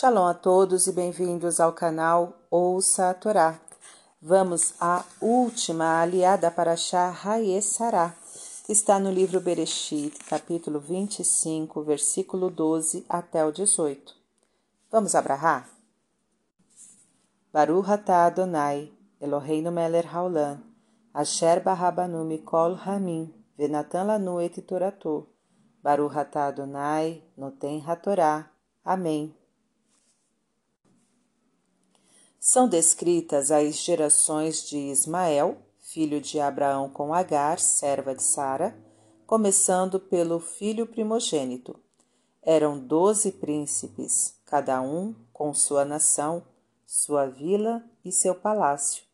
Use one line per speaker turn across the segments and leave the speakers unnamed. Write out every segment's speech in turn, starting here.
Shalom a todos e bem-vindos ao canal Ouça a Torá. Vamos à última aliada para Shah Sará, que está no livro Bereshit, capítulo 25, versículo 12 até o 18. Vamos abrahar? Baruch atah Adonai, Eloheinu melech haolam, asher barabanu mikol hamim, venatan lanu et torato. Baruch atah Adonai, noten hatorá. Amém. São descritas as gerações de Ismael, filho de Abraão com Agar, serva de Sara, começando pelo filho primogênito. Eram doze príncipes, cada um com sua nação, sua vila e seu palácio.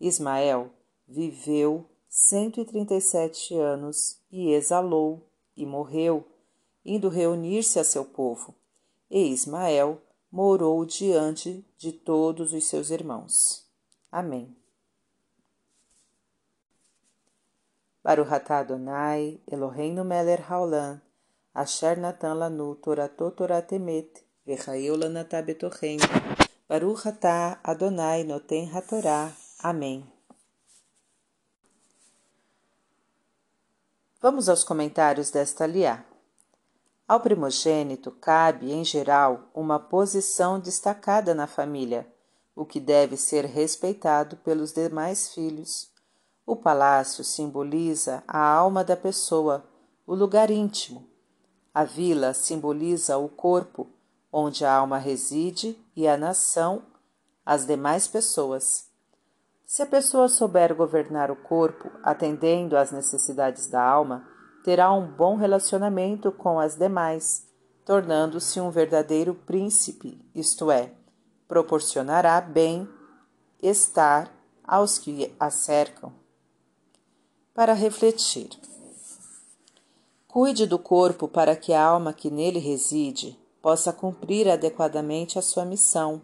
Ismael viveu cento e trinta e sete anos e exalou e morreu, indo reunir-se a seu povo. E Ismael morou diante de todos os seus irmãos. Amém. Baruch atah Adonai, Eloheinu melech haolam, asher natan lanu torato toratemet, v'chayeu lanatah betocheinu. Baruch atah Adonai noten hatorá. Amém. Vamos aos comentários desta liá. Ao primogênito cabe, em geral, uma posição destacada na família, o que deve ser respeitado pelos demais filhos. O palácio simboliza a alma da pessoa, o lugar íntimo. A vila simboliza o corpo, onde a alma reside, e a nação, as demais pessoas. Se a pessoa souber governar o corpo, atendendo às necessidades da alma, terá um bom relacionamento com as demais, tornando-se um verdadeiro príncipe, isto é, proporcionará bem-estar aos que a cercam. Para refletir. Cuide do corpo para que a alma que nele reside possa cumprir adequadamente a sua missão.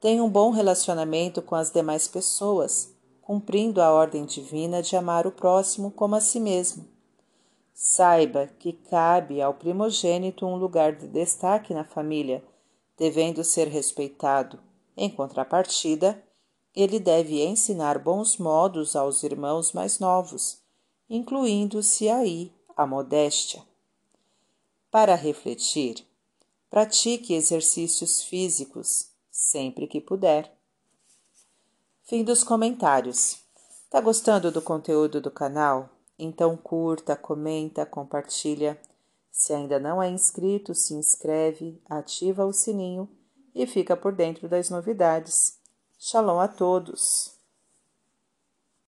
Tenha um bom relacionamento com as demais pessoas, cumprindo a ordem divina de amar o próximo como a si mesmo. Saiba que cabe ao primogênito um lugar de destaque na família, devendo ser respeitado. Em contrapartida, ele deve ensinar bons modos aos irmãos mais novos, incluindo-se aí a modéstia. Para refletir, pratique exercícios físicos sempre que puder. Fim dos comentários. Tá gostando do conteúdo do canal? Então curta, comenta, compartilha. Se ainda não é inscrito, se inscreve, ativa o sininho e fica por dentro das novidades. Shalom a todos!